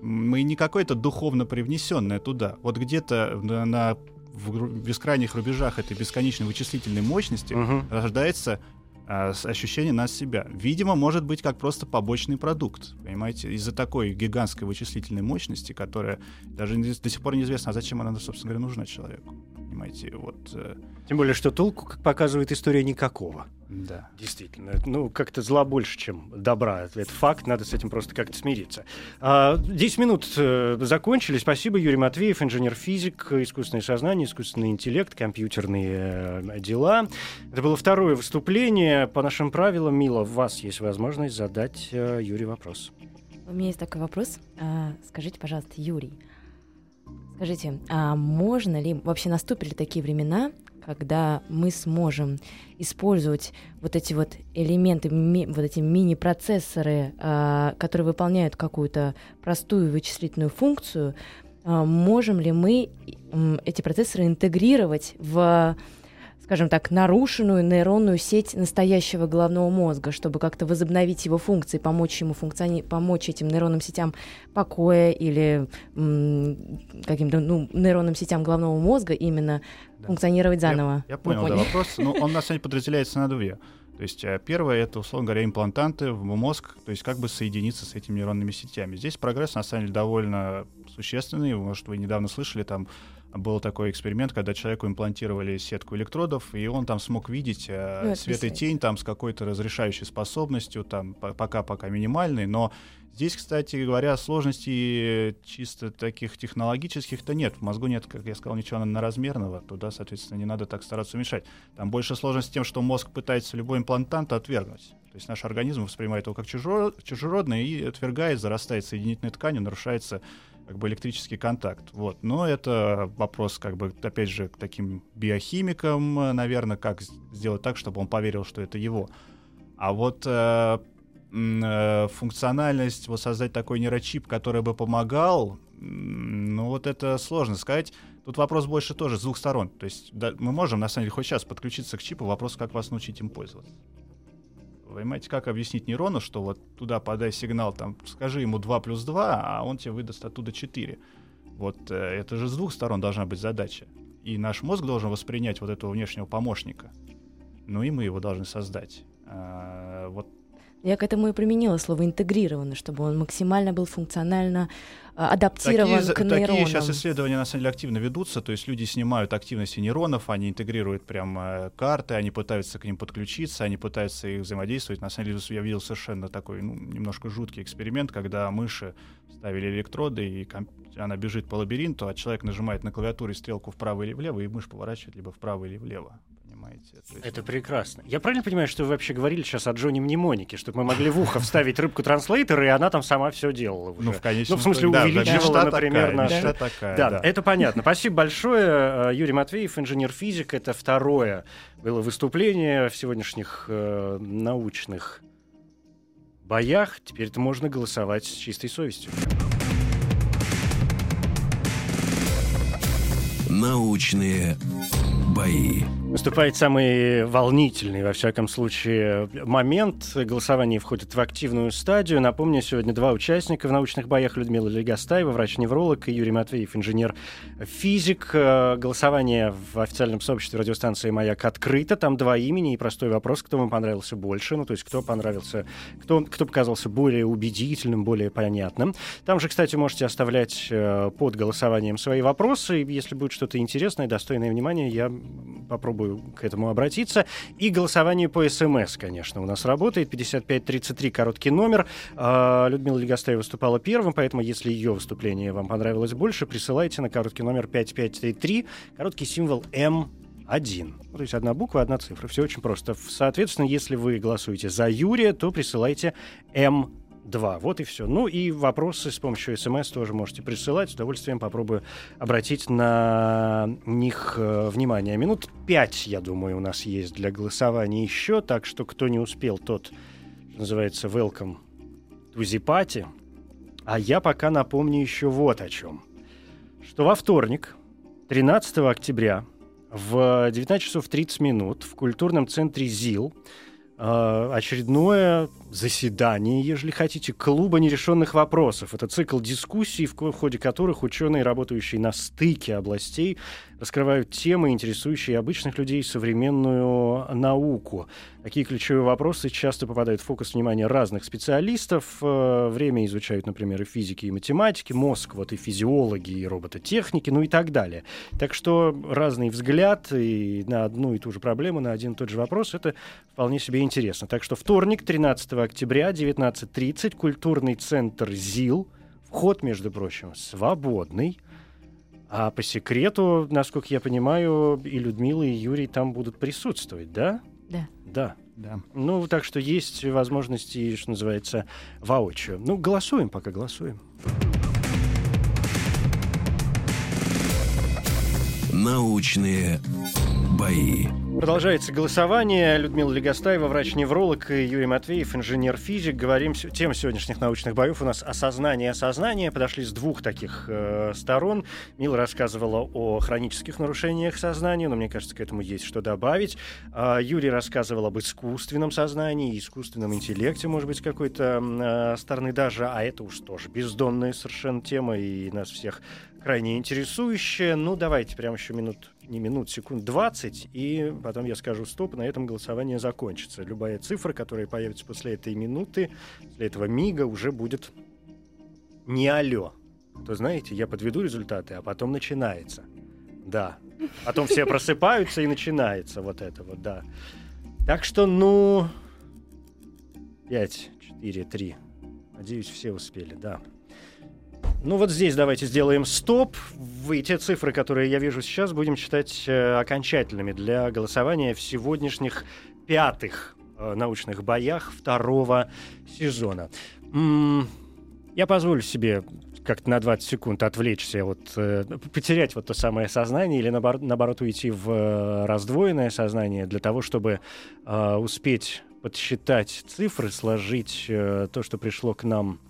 Мы не какое-то духовно привнесенное туда. Вот где-то на, на в бескрайних рубежах этой бесконечной вычислительной мощности Мгм. рождается а, ощущение нас себя. Видимо, может быть как просто побочный продукт, понимаете, из-за такой гигантской вычислительной мощности, которая даже до сих пор неизвестно, а зачем она, собственно говоря, нужна человеку. Понимаете, вот, э, Тем более, что толку, как показывает история, никакого. да. Действительно, ну, как-то зла больше, чем добра. Это факт, надо с этим просто как-то смириться. А, 10 минут э, закончили. Спасибо, Юрий Матвеев, инженер-физик, искусственное сознание, искусственный интеллект, компьютерные э, дела. Это было второе выступление. По нашим правилам, Мила, у вас есть возможность задать Юрию вопрос. У меня есть такой вопрос. А, скажите, пожалуйста, Юрий, скажите, а можно ли, вообще наступили ли такие времена, когда мы сможем использовать вот эти вот элементы, ми- вот эти мини-процессоры, а, которые выполняют какую-то простую вычислительную функцию, а, можем ли мы эти процессоры интегрировать в скажем так, нарушенную нейронную сеть настоящего головного мозга, чтобы как-то возобновить его функции, помочь ему функциони... помочь этим нейронным сетям покоя или каким-то ну, нейронным сетям головного мозга именно Да. функционировать Я- заново. Я, Вы понял, да, поняли? вопрос. Ну, он на самом деле подразделяется на две. То есть э, первое это, условно говоря, имплантанты в мозг, то есть как бы соединиться с этими нейронными сетями. Здесь прогресс на самом деле довольно существенный. Может, вы недавно слышали, там был такой эксперимент, когда человеку имплантировали сетку электродов, и он там смог видеть э, Ну, свет и тень там с какой-то разрешающей способностью, там по- пока-пока минимальной, но Здесь, кстати говоря, сложностей чисто таких технологических-то нет. В мозгу нет, как я сказал, ничего наразмерного. Туда, соответственно, не надо так стараться уменьшать. Там больше сложность тем, что мозг пытается любой имплантант отвергнуть. То есть наш организм воспринимает его как чужеродное и отвергает, зарастает соединительной тканью, нарушается как бы электрический контакт. Вот. Но это вопрос, как бы, опять же, к таким биохимикам, наверное, как сделать так, чтобы он поверил, что это его. А вот э, э, функциональность, вот создать такой нейрочип, который бы помогал, ну вот это сложно сказать. Тут вопрос больше тоже с двух сторон. То есть да, мы можем, на самом деле, хоть сейчас подключиться к чипу, вопрос, как вас научить им пользоваться. Понимаете, как объяснить нейрону, что вот туда подай сигнал, там, скажи ему 2 плюс 2, а он тебе выдаст оттуда 4. Вот э, это же с двух сторон должна быть задача. И наш мозг должен воспринять вот этого внешнего помощника. Ну и мы его должны создать. А, вот Я к этому и применила слово интегрировано, чтобы он максимально был функционально а, адаптирован Такие, к нейронам. такие сейчас исследования на самом деле активно ведутся, то есть люди снимают активности нейронов, они интегрируют прям э, карты, они пытаются к ним подключиться, они пытаются их взаимодействовать. На самом деле я видел совершенно такой ну, немножко жуткий эксперимент, когда мыши ставили электроды, и она бежит по лабиринту, а человек нажимает на клавиатуре стрелку вправо или влево, и мышь поворачивает либо вправо или влево. Понимаете? То есть- Это прекрасно. Я правильно понимаю, что вы вообще говорили сейчас о Джонни Мнемонике, чтобы мы могли в ухо вставить рыбку транслейтера, и она там сама все делала уже? Ну, в конечном Ну, в смысле, да, увеличивала, мечта например, такая, наши- мечта такая, Да, да. это понятно. Спасибо большое. Э, Юрий Матвеев, инженер-физик. Это второе было выступление в сегодняшних э, научных боях. Теперь это можно голосовать с чистой совестью. Научные бои. Наступает самый волнительный, во всяком случае, момент. Голосование входит в активную стадию. Напомню, сегодня два участника в научных боях. Людмила Легостаева, врач-невролог, и Юрий Матвеев, инженер-физик. Э, Голосование в официальном сообществе радиостанции «Маяк» открыто. Там два имени и простой вопрос, кто вам понравился больше. Ну, то есть, кто понравился, кто, кто показался более убедительным, более понятным. Там же, кстати, можете оставлять э, под голосованием свои вопросы. Если будет что-то интересное, достойное внимания, я м, попробую к этому обратиться. И голосование по СМС, конечно, у нас работает. 5533, короткий номер. А, Людмила Легостаева выступала первым, поэтому если ее выступление вам понравилось больше, присылайте на короткий номер 5533, короткий символ М. Один. Ну, То есть одна буква, одна цифра. Все очень просто. Соответственно, если вы голосуете за Юрия, то присылайте М2. Вот и все. Ну и вопросы с помощью СМС тоже можете присылать. С удовольствием попробую обратить на них э, внимание. Минут пять, я думаю, у нас есть для голосования еще. Так что кто не успел, тот, называется, welcome to the. А я пока напомню еще вот о чем. Что во вторник, 13 октября, в 19 часов 30 минут в культурном центре ЗИЛ э, очередное заседание, ежели хотите, клуба нерешенных вопросов. Это цикл дискуссий, в ходе которых ученые, работающие на стыке областей, раскрывают темы, интересующие обычных людей современную науку. Такие ключевые вопросы часто попадают в фокус внимания разных специалистов. Э, время изучают, например, и физики, и математики, мозг, вот и физиологи, и робототехники, ну и так далее. Так что разный взгляд и на одну и ту же проблему, на один и тот же вопрос, это вполне себе интересно. Так что вторник, 13 октября, 19.30, культурный центр ЗИЛ, вход, между прочим, свободный. А по секрету, насколько я понимаю, и Людмила, и Юрий там будут присутствовать, да? Да. Да. Да. Ну, так что есть возможности, что называется, воочию. Ну, голосуем пока, голосуем. Научные бои. Продолжается голосование. Людмила Легостаева, врач-невролог, и Юрий Матвеев, инженер-физик. Говорим, тема сегодняшних научных боев у нас осознание осознание. Подошли с двух таких э, сторон. Мила рассказывала о хронических нарушениях сознания, но мне кажется, к этому есть что добавить. А Юрий рассказывал об искусственном сознании, искусственном интеллекте, может быть, какой-то э, стороны даже. А это уж тоже бездонная совершенно тема, и нас всех крайне интересующая. Ну, давайте прямо еще минут, не минут, секунд 20, и потом я скажу стоп, на этом голосование закончится. Любая цифра, которая появится после этой минуты, после этого мига, уже будет не алло. То знаете, я подведу результаты, а потом начинается. Да. Потом все просыпаются и начинается вот это вот, да. Так что, ну, 5, 4, 3. Надеюсь, все успели, да. Ну вот здесь давайте сделаем стоп. Вы те цифры, которые я вижу сейчас, будем считать э, окончательными для голосования в сегодняшних пятых э, научных боях второго сезона. Я позволю себе как-то на 20 секунд отвлечься, вот, э, потерять вот то самое сознание или наоборот, наоборот уйти в э, раздвоенное сознание для того, чтобы э, успеть подсчитать цифры, сложить э, то, что пришло к нам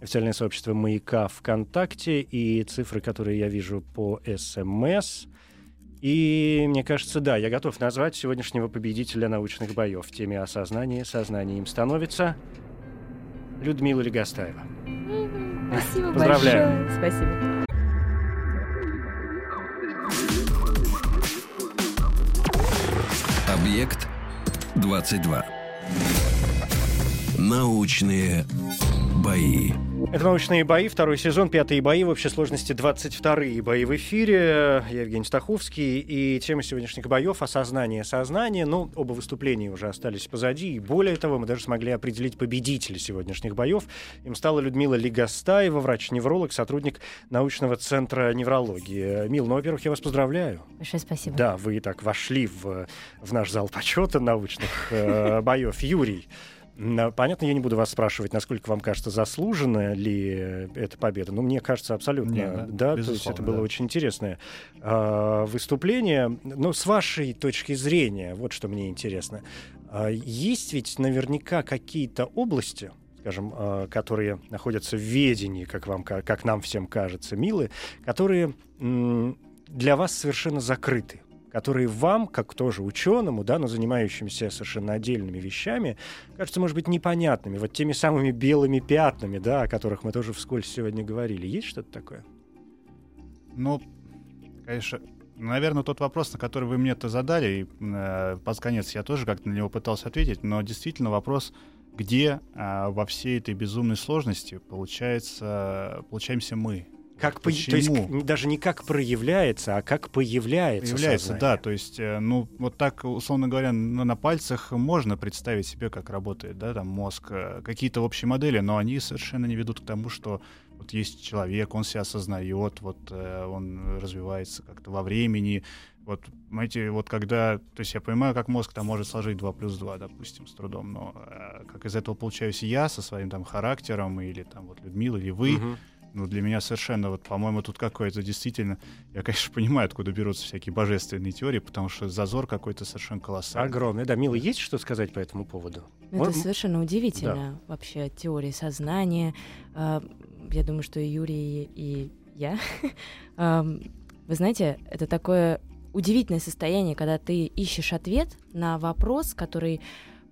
официальное сообщество «Маяка» ВКонтакте и цифры, которые я вижу по СМС. И мне кажется, да, я готов назвать сегодняшнего победителя научных боев в теме осознания. Сознанием становится Людмила Легостаева. Спасибо Поздравляю. большое. Спасибо. Объект 22. Научные бои. Это «Научные бои», второй сезон, пятые бои, в общей сложности 22 бои в эфире. Я Евгений Стаховский, и тема сегодняшних боев — осознание сознания. Ну, оба выступления уже остались позади, и более того, мы даже смогли определить победителя сегодняшних боев. Им стала Людмила Лигостаева, врач-невролог, сотрудник научного центра неврологии. Мил, ну, во-первых, я вас поздравляю. Большое спасибо. Да, вы так вошли в, в наш зал почета научных э, боев. Юрий, Понятно, я не буду вас спрашивать, насколько вам кажется, заслуженная ли э, эта победа. Но мне кажется, абсолютно. Не, да, да, то есть это было да. очень интересное а, выступление. Но с вашей точки зрения, вот что мне интересно. А, есть ведь наверняка какие-то области, скажем, а, которые находятся в ведении, как, вам, ка- как нам всем кажется, милы, которые м, для вас совершенно закрыты которые вам, как тоже ученому, да, но занимающимся совершенно отдельными вещами, кажется, может быть, непонятными, вот теми самыми белыми пятнами, да, о которых мы тоже вскользь сегодня говорили. Есть что-то такое? Ну, конечно, наверное, тот вопрос, на который вы мне-то задали, и э, под конец я тоже как-то на него пытался ответить, но действительно вопрос, где э, во всей этой безумной сложности получается, получаемся мы. Как по- то есть даже не как проявляется, а как появляется. Появляется, сознание. да, то есть, э, ну, вот так, условно говоря, на, на пальцах можно представить себе, как работает, да, там мозг, э, какие-то общие модели, но они совершенно не ведут к тому, что вот есть человек, он себя осознает, вот э, он развивается как-то во времени, вот, знаете, вот когда, то есть я понимаю, как мозг там может сложить 2 плюс 2, допустим, с трудом, но как из этого получаюсь я со своим там характером, или там вот Людмила, или вы, Мгм. Ну, для меня совершенно, вот, по-моему, тут какое-то действительно... Я, конечно, понимаю, откуда берутся всякие божественные теории, потому что зазор какой-то совершенно колоссальный. Огромный. Да, Мила, есть что сказать по этому поводу? Ну, Это совершенно удивительно вообще теория сознания. А, Я думаю, что и Юрий, и я. Вы знаете, это такое удивительное состояние, когда ты ищешь ответ на вопрос, который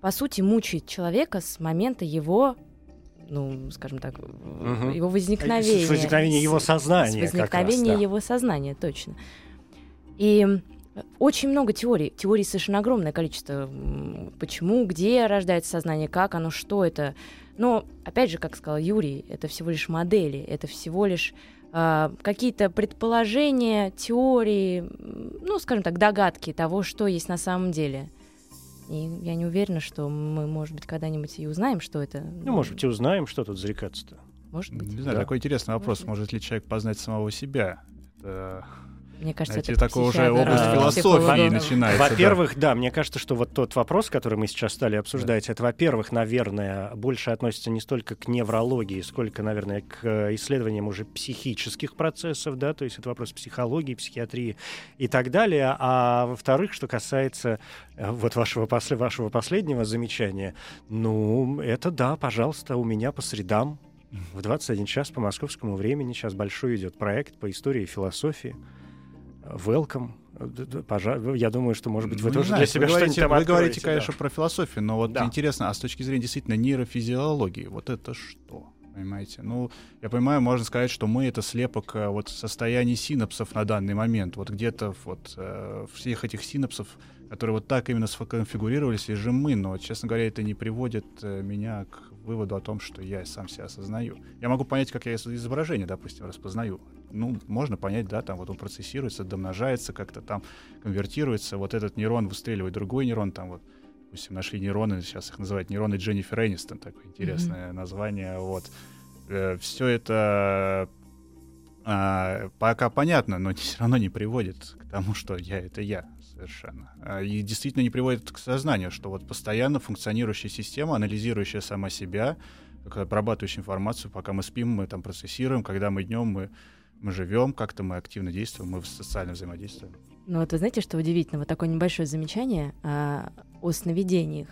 по сути, мучает человека с момента его ну, скажем так, Мгм. его возникновения. С возникновения его сознания С как раз, возникновения да. его сознания, точно. И очень много теорий. Теорий совершенно огромное количество. Почему, где рождается сознание, как оно, что это. Но, опять же, как сказал Юрий, это всего лишь модели, это всего лишь а, какие-то предположения, теории, ну, скажем так, догадки того, что есть на самом деле. И я не уверена, что мы, может быть, когда-нибудь и узнаем, что это. Ну, может быть, и узнаем, что тут зарекаться-то. Может быть. Не знаю, Да. такой интересный вопрос. быть. Может ли человек познать самого себя? Это, Мне кажется, знаете, это такой уже область а, философии начинается. да. Во-первых, да. мне кажется, что вот тот вопрос, который мы сейчас стали обсуждать, это, во-первых, наверное, больше относится не столько к неврологии, сколько, наверное, к исследованиям уже психических процессов, да, то есть это вопрос психологии, психиатрии и так далее. А во-вторых, что касается э, вот вашего, после, вашего последнего замечания, ну, это да, пожалуйста, у меня по средам в 21 час по московскому времени сейчас большой идет проект по истории и философии. Welcome. Д- д- пожа- Я думаю, что, может быть, вы Ну, тоже знаю, для себя вы что-нибудь говорите, там Вы откроете, говорите, да. конечно, про философию, но вот Да. интересно, а с точки зрения действительно нейрофизиологии, вот это что? Понимаете? Ну, я понимаю, можно сказать, что мы это слепок э, вот состояния синапсов на данный момент. Вот где-то вот э, всех этих синапсов, которые вот так именно сконфигурировались, лежим мы. Но, честно говоря, это не приводит э, меня к выводу о том, что я сам себя осознаю. Я могу понять, как я из- изображение, допустим, распознаю. Ну, можно понять, да, там вот он процессируется, домножается, как-то там конвертируется. Вот этот нейрон выстреливает другой нейрон, там вот допустим, нашли нейроны, сейчас их называют нейроны Дженнифер Энистон, такое интересное название, вот. все это а, пока понятно, но все равно не приводит к тому, что я — это я совершенно. А, И действительно не приводит к сознанию, что вот постоянно функционирующая система, анализирующая сама себя, обрабатывающая информацию, пока мы спим, мы там процессируем, когда мы днем, мы, мы живем, как-то мы активно действуем, мы социально взаимодействуем. Ну вот вы знаете, что удивительно? Вот такое небольшое замечание а, о сновидениях.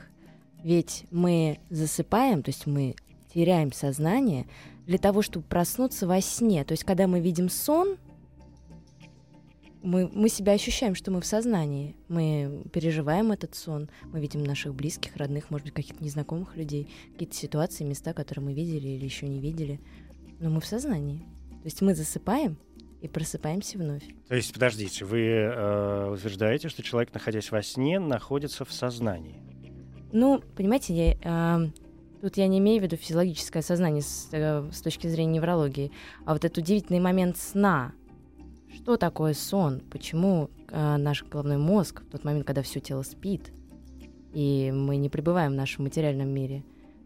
Ведь мы засыпаем, то есть мы теряем сознание для того, чтобы проснуться во сне. То есть когда мы видим сон, мы, мы себя ощущаем, что мы в сознании. Мы переживаем этот сон, мы видим наших близких, родных, может быть, каких-то незнакомых людей, какие-то ситуации, места, которые мы видели или еще не видели. Но мы в сознании. То есть мы засыпаем и просыпаемся вновь. То есть, подождите, вы э, утверждаете, что человек, находясь во сне, находится в сознании? Ну, понимаете, я, а, тут я не имею в виду физиологическое сознание с, э, с точки зрения неврологии, а вот этот удивительный момент сна. Что такое сон? Почему а, наш головной мозг в тот момент, когда все тело спит, и мы не пребываем в нашем материальном мире,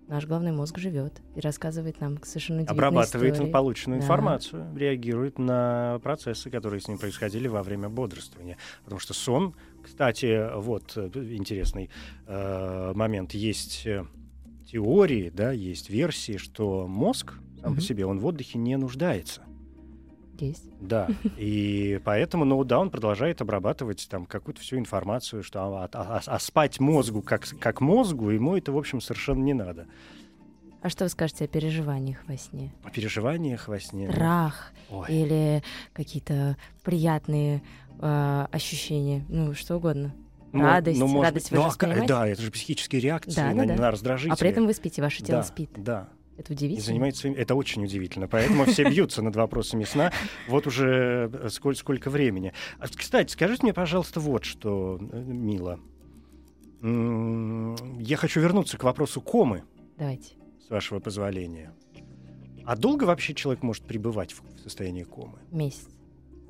наш головной мозг живет и рассказывает нам совершенно удивительные Обрабатывает истории. полученную Да. информацию, реагирует на процессы, которые с ним происходили во время бодрствования. Потому что сон, кстати, вот э, интересный э, момент, есть э, теории, да, есть версии, что мозг сам по Мгм. себе, он в отдыхе не нуждается. Есть. Да, и поэтому, да, он продолжает обрабатывать там какую-то всю информацию, что а, а- а спать мозгу как, как мозгу, ему это, в общем, совершенно не надо. А что вы скажете о переживаниях во сне? О переживаниях во сне. ну, Страх ой. или какие-то приятные э, ощущения, ну, что угодно. Ну, радость, ну, может радость быть, вы ну, а? Да, это же психические реакции Да, на, да, да. на раздражители. А при этом вы спите, ваше тело да, спит. Да, Это и удивительно. занимается им- Это очень удивительно. Поэтому все бьются над вопросами сна. Вот уже э, сколь- сколько времени. А, Кстати, скажите мне, пожалуйста, вот что, э, Мила. Я хочу вернуться к вопросу комы, Давайте. с вашего позволения. А долго вообще человек может пребывать в в состоянии комы? Месяц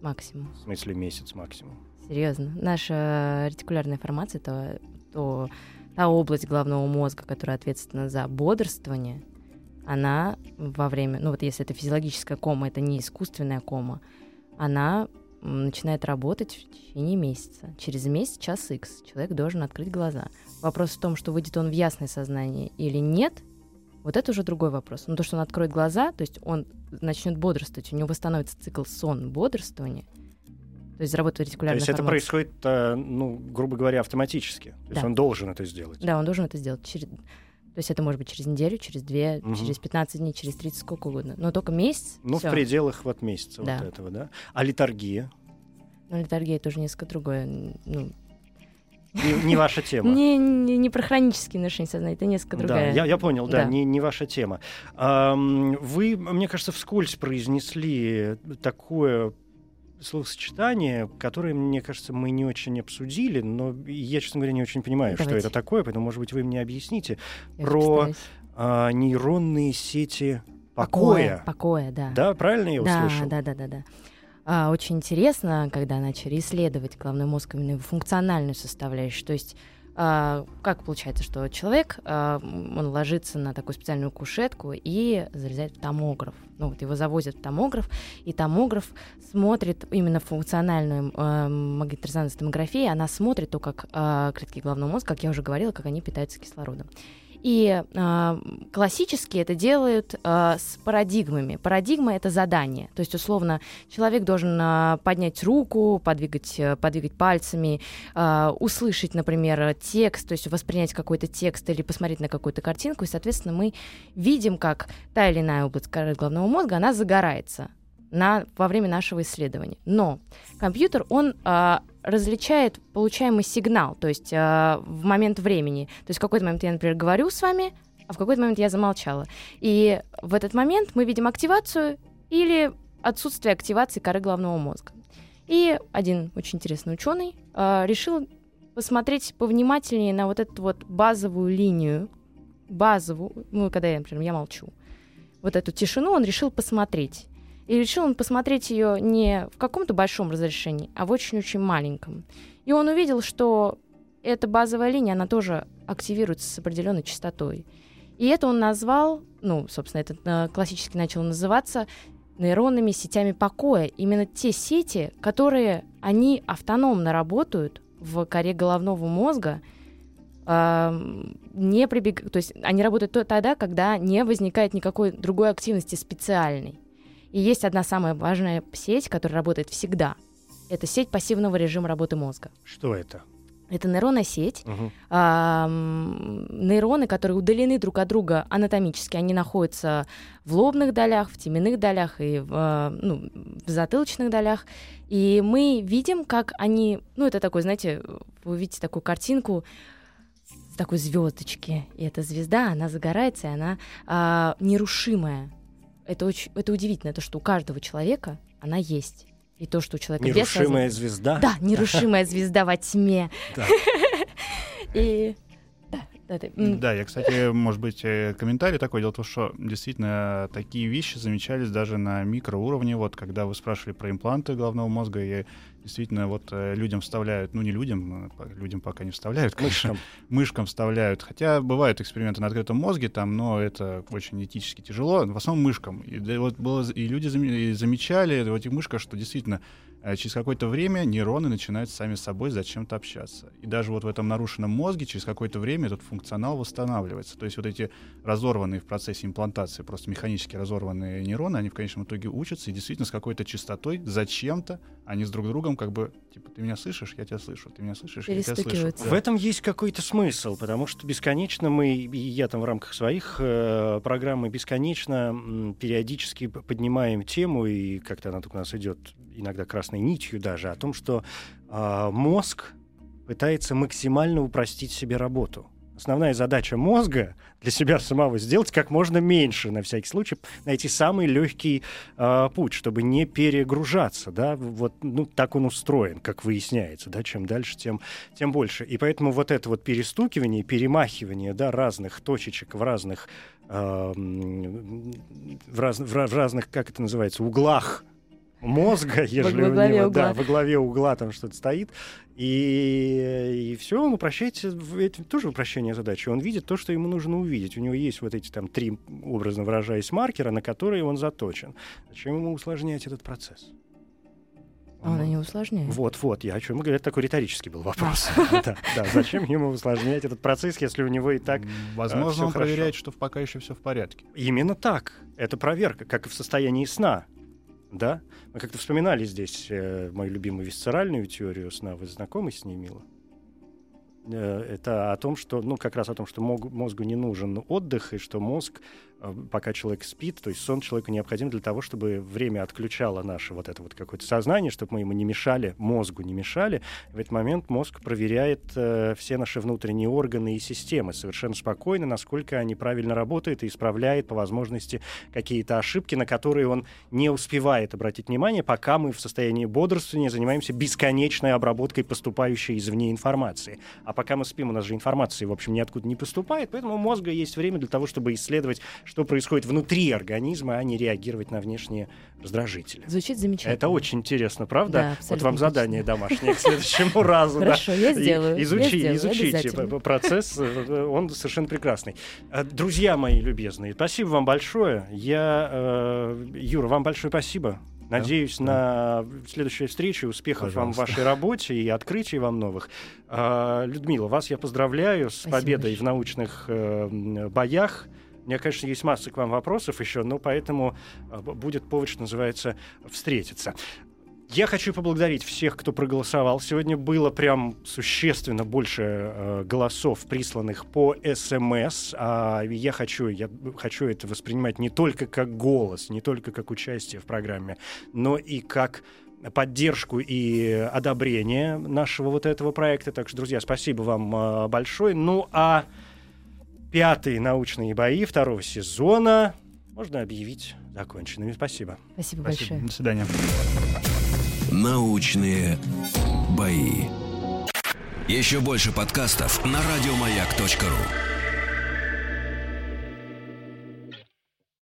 максимум. В смысле месяц максимум? Серьезно. Наша ретикулярная формация, то, то та область головного мозга, которая ответственна за бодрствование, она во время, ну вот если это физиологическая кома, это не искусственная кома, она начинает работать в течение месяца. Через месяц, час X, человек должен открыть глаза. Вопрос в том, что выйдет он в ясное сознание или нет, вот это уже другой вопрос. Но то, что он откроет глаза, то есть он начнет бодрствовать, у него восстановится цикл сон-бодрствования, то есть заработает То ретикулярная есть это формация. происходит, э, ну, грубо говоря, автоматически. То есть Да. он должен это сделать. Да, он должен это сделать. То есть это может быть через неделю, через две, Мгм. через 15 дней, через 30, сколько угодно. Но только месяц. Ну, всё. в пределах вот месяца Да. вот этого, да? А литургия? Но литургия тоже несколько другое. Ну, Не, не ваша тема. Не, не, не про хронические нарушения сознания, это несколько другая. Да, я, я понял, да, Да. Не, не ваша тема. Вы, мне кажется, вскользь произнесли такое словосочетание, которое, мне кажется, мы не очень обсудили, но я, честно говоря, не очень понимаю, что Давайте. это такое, поэтому, может быть, вы мне объясните. Я про-. А, нейронные сети покоя. Покоя, да. Да, правильно я да, услышал? да, да, да, да. А, очень интересно, когда начали исследовать головной мозг именно его функциональную составляющую. То есть как получается, что человек, а, он ложится на такую специальную кушетку и залезает в томограф. Ну вот его завозят в томограф, и томограф смотрит именно функциональную э, магнитно-резонансную томографию, она смотрит то, как а, клетки головного мозга, как я уже говорила, как они питаются кислородом. И а, классически это делают а, с парадигмами. Парадигма это задание. То есть, условно, человек должен а, поднять руку, подвигать, э, подвигать пальцами, а, услышать, например, текст, то есть воспринять какой-то текст или посмотреть на какую-то картинку. И, соответственно, мы видим, как та или иная область коры головного мозга, она загорается на, во время нашего исследования. Но компьютер, он а, различает получаемый сигнал, то есть а, в момент времени. То есть в какой-то момент я, например, говорю с вами, а в какой-то момент я замолчала. И в этот момент мы видим активацию или отсутствие активации коры головного мозга. И один очень интересный ученый а, решил посмотреть повнимательнее на вот эту вот базовую линию, базовую, ну, когда я, например, я молчу, вот эту тишину он решил посмотреть. И решил он посмотреть ее не в каком-то большом разрешении, а в очень-очень маленьком. И он увидел, что эта базовая линия, она тоже активируется с определенной частотой. И это он назвал, ну, собственно, это э, классически начал называться нейронными сетями покоя. Именно те сети, которые, они автономно работают в коре головного мозга, эм, не прибег... то есть они работают то- тогда, когда не возникает никакой другой активности специальной. И есть одна самая важная сеть, которая работает всегда. Это сеть пассивного режима работы мозга. Что это? Это нейронная сеть, Мгм. ам, нейроны, которые удалены друг от друга анатомически, они находятся в лобных долях, в теменных долях и в, а, ну, в затылочных долях. И мы видим, как они, ну это такой, знаете, вы видите такую картинку такой звездочки, и эта звезда, она загорается, и она а, нерушимая. Это очень, это удивительно, то, что у каждого человека она есть. И то, что у человека без Нерушимая звезда? да, нерушимая звезда во тьме. Да. И да, я, кстати, может быть, э, комментарий такой. Дело в том, что действительно такие вещи замечались даже на микроуровне. Вот когда вы спрашивали про импланты головного мозга, и действительно вот э, людям вставляют, ну не людям, по- людям пока не вставляют, конечно, Мышкам. мышкам вставляют. Хотя бывают эксперименты на открытом мозге там, но это очень этически тяжело. В основном мышкам. И, да, вот было, и люди и замечали в этих мышках, что действительно э, через какое-то время нейроны начинают сами с собой зачем-то общаться. И даже вот в этом нарушенном мозге через какое-то время этот функционал восстанавливается. То есть вот эти разорванные в процессе имплантации, просто механически разорванные нейроны, они в конечном итоге учатся и действительно с какой-то частотой зачем-то они с друг другом как бы, типа, ты меня слышишь, я тебя слышу, ты меня слышишь, я тебя слышу. В этом есть какой-то смысл, потому что бесконечно мы, и я там в рамках своих э, программ, бесконечно м, периодически поднимаем тему, и как-то она тут у нас идет иногда красной нитью даже, о том, что а, мозг пытается максимально упростить себе работу. Основная задача мозга для себя самого сделать как можно меньше, на всякий случай, найти самый легкий а, путь, чтобы не перегружаться, да, вот, ну, так он устроен, как выясняется, да, чем дальше, тем, тем больше. И поэтому вот это вот перестукивание, перемахивание, да, разных точечек в разных, м, в, раз- в в разных, как это называется, углах мозга, ежели во у него, да, угла. во главе угла там что-то стоит, и, и все, он упрощает, это тоже упрощение задачи. Он видит то, что ему нужно увидеть. У него есть вот эти там три, образно выражаясь, маркера, на которые он заточен. Зачем ему усложнять этот процесс? а она не усложняет. Вот, вот, я о чем говорю, это такой риторический был вопрос. Да, да, зачем ему усложнять этот процесс, если у него и так Возможно, всё он хорошо. проверяет, что пока еще все в порядке. Именно так. Это проверка, как и в состоянии сна. Да? Мы как-то вспоминали здесь э, мою любимую висцеральную теорию сна. Вы знакомы с ней, Мила? Э, это о том, что, ну, как раз о том, что мозгу не нужен отдых, и что мозг пока человек спит, то есть сон человеку необходим для того, чтобы время отключало наше вот это вот какое-то сознание, чтобы мы ему не мешали, мозгу не мешали. В этот момент мозг проверяет э, все наши внутренние органы и системы совершенно спокойно, насколько они правильно работают и исправляет по возможности какие-то ошибки, на которые он не успевает обратить внимание, пока мы в состоянии бодрствования занимаемся бесконечной обработкой поступающей извне информации. А пока мы спим, у нас же информации, в общем, ниоткуда не поступает, поэтому у мозга есть время для того, чтобы исследовать, что происходит внутри организма, а не реагировать на внешние раздражители. Звучит замечательно. Это очень интересно, правда? Да, вот вам задание домашнее к следующему разу. да. Хорошо, я сделаю. Изучи, изучите процесс, э, он совершенно прекрасный. Э, Друзья мои любезные, спасибо вам большое. Я, э, Юра, вам большое спасибо. Надеюсь на следующую встречу, успехов вам в Пожалуйста. вашей работе и открытий вам новых. Людмила, вас я поздравляю с Спасибо победой в большое. научных э, м, боях. Меня, конечно, есть масса к вам вопросов еще, но поэтому б- будет повод, что называется, встретиться. Я хочу поблагодарить всех, кто проголосовал. Сегодня было прям существенно больше э, голосов, присланных по СМС. А я хочу, я хочу это воспринимать не только как голос, не только как участие в программе, но и как поддержку и одобрение нашего вот этого проекта. Так что, друзья, спасибо вам э, большое. Ну а пятые научные бои второго сезона можно объявить законченными. Спасибо. Спасибо, Спасибо. большое. До свидания. Научные бои. Еще больше подкастов на радиомаяк.ру.